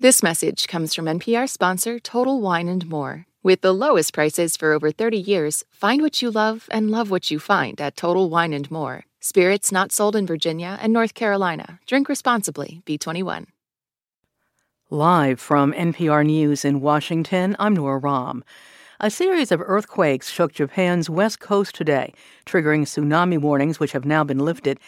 This message comes from NPR sponsor Total Wine and More. With the lowest prices for over 30 years, find what you love and love what you find at Total Wine and More. Spirits not sold in Virginia and North Carolina. Drink responsibly. B21. Live from NPR News in Washington, I'm Nora Raum. A series of earthquakes shook Japan's west coast today, triggering tsunami warnings which have now been lifted.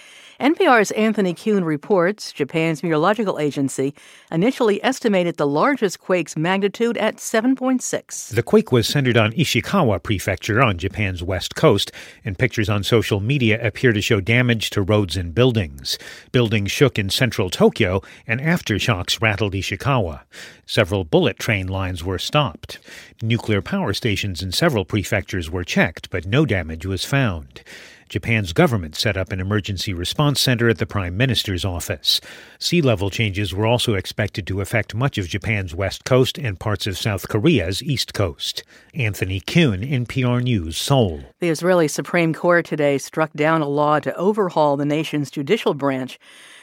NPR's Anthony Kuhn reports Japan's meteorological agency initially estimated the largest quake's magnitude at 7.6. The quake was centered on Ishikawa Prefecture on Japan's west coast, and pictures on social media appear to show damage to roads and buildings. Buildings shook in central Tokyo, and aftershocks rattled Ishikawa. Several bullet train lines were stopped. Nuclear power stations in several prefectures were checked, but no damage was found. Japan's government set up an emergency response center at the Prime Minister's office. Sea level changes were also expected to affect much of Japan's west coast and parts of South Korea's east coast. Anthony Kuhn, NPR News, Seoul. The Israeli Supreme Court today struck down a law to overhaul the nation's judicial branch.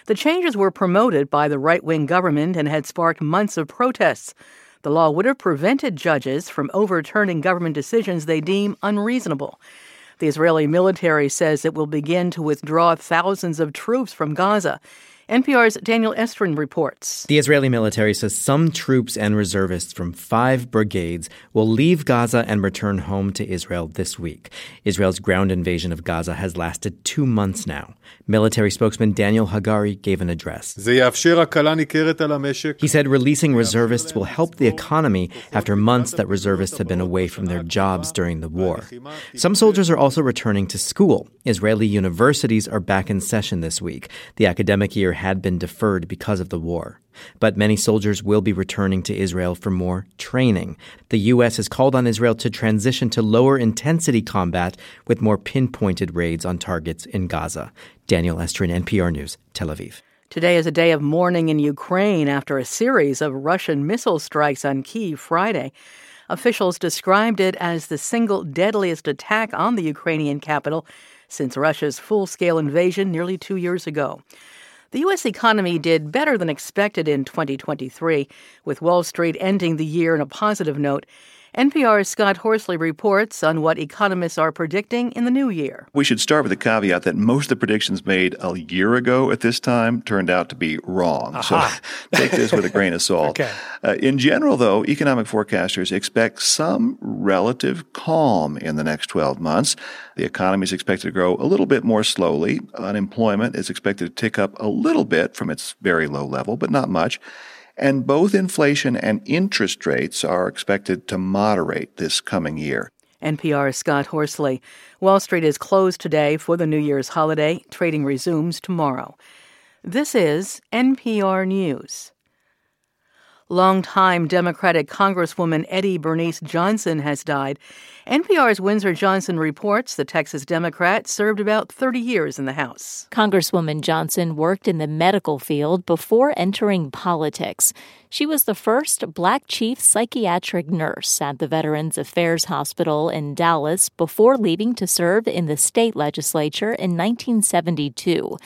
The changes were promoted by the right wing government and had sparked months of protests. The law would have prevented judges from overturning government decisions they deem unreasonable. The Israeli military says it will begin to withdraw thousands of troops from Gaza. NPR's Daniel Estrin reports. The Israeli military says some troops and reservists from five brigades will leave Gaza and return home to Israel this week. Israel's ground invasion of Gaza has lasted two months now. Military spokesman Daniel Hagari gave an address. He said releasing reservists will help the economy after months that reservists have been away from their jobs during the war. Some soldiers are also returning to school. Israeli universities are back in session this week. The academic year had been deferred because of the war. But many soldiers will be returning to Israel for more training. The U.S. has called on Israel to transition to lower intensity combat with more pinpointed raids on targets in Gaza. Daniel Estrin, NPR News, Tel Aviv. Today is a day of mourning in Ukraine after a series of Russian missile strikes on Kyiv Friday. Officials described it as the single deadliest attack on the Ukrainian capital since Russia's full scale invasion nearly two years ago. The U.S. economy did better than expected in 2023, with Wall Street ending the year on a positive note NPR's Scott Horsley reports on what economists are predicting in the new year. We should start with the caveat that most of the predictions made a year ago at this time turned out to be wrong. Aha. So take this with a grain of salt. okay. Uh, in general, though, economic forecasters expect some relative calm in the next 12 months. The economy is expected to grow a little bit more slowly. Unemployment is expected to tick up a little bit from its very low level, but not much. And both inflation and interest rates are expected to moderate this coming year. NPR's Scott Horsley. Wall Street is closed today for the New Year's holiday. Trading resumes tomorrow. This is NPR News. Longtime Democratic Congresswoman Eddie Bernice Johnson has died. NPR's Windsor Johnston reports the Texas Democrat served about 30 years in the House. Congresswoman Johnson worked in the medical field before entering politics. She was the first black chief psychiatric nurse at the Veterans Affairs Hospital in Dallas before leaving to serve in the state legislature in 1972.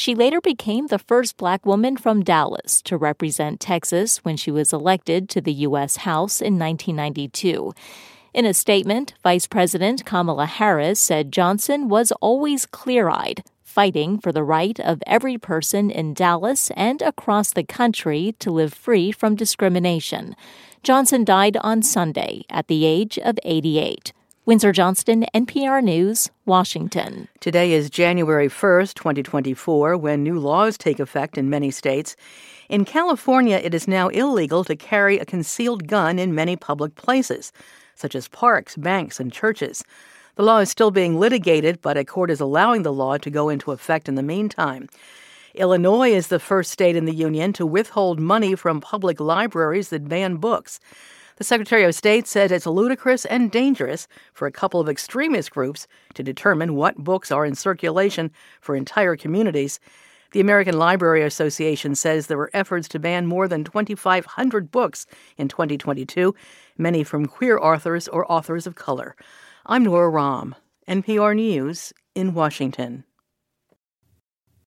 She later became the first black woman from Dallas to represent Texas when she was elected to the U.S. House in 1992. In a statement, Vice President Kamala Harris said Johnson was always clear eyed, fighting for the right of every person in Dallas and across the country to live free from discrimination. Johnson died on Sunday at the age of 88. Windsor Johnston, NPR News, Washington. Today is January 1st, 2024, when new laws take effect in many states. In California, it is now illegal to carry a concealed gun in many public places, such as parks, banks, and churches. The law is still being litigated, but a court is allowing the law to go into effect in the meantime. Illinois is the first state in the union to withhold money from public libraries that ban books. The Secretary of State said it's ludicrous and dangerous for a couple of extremist groups to determine what books are in circulation for entire communities. The American Library Association says there were efforts to ban more than 2,500 books in 2022, many from queer authors or authors of color. I'm Nora Raum, NPR News in Washington.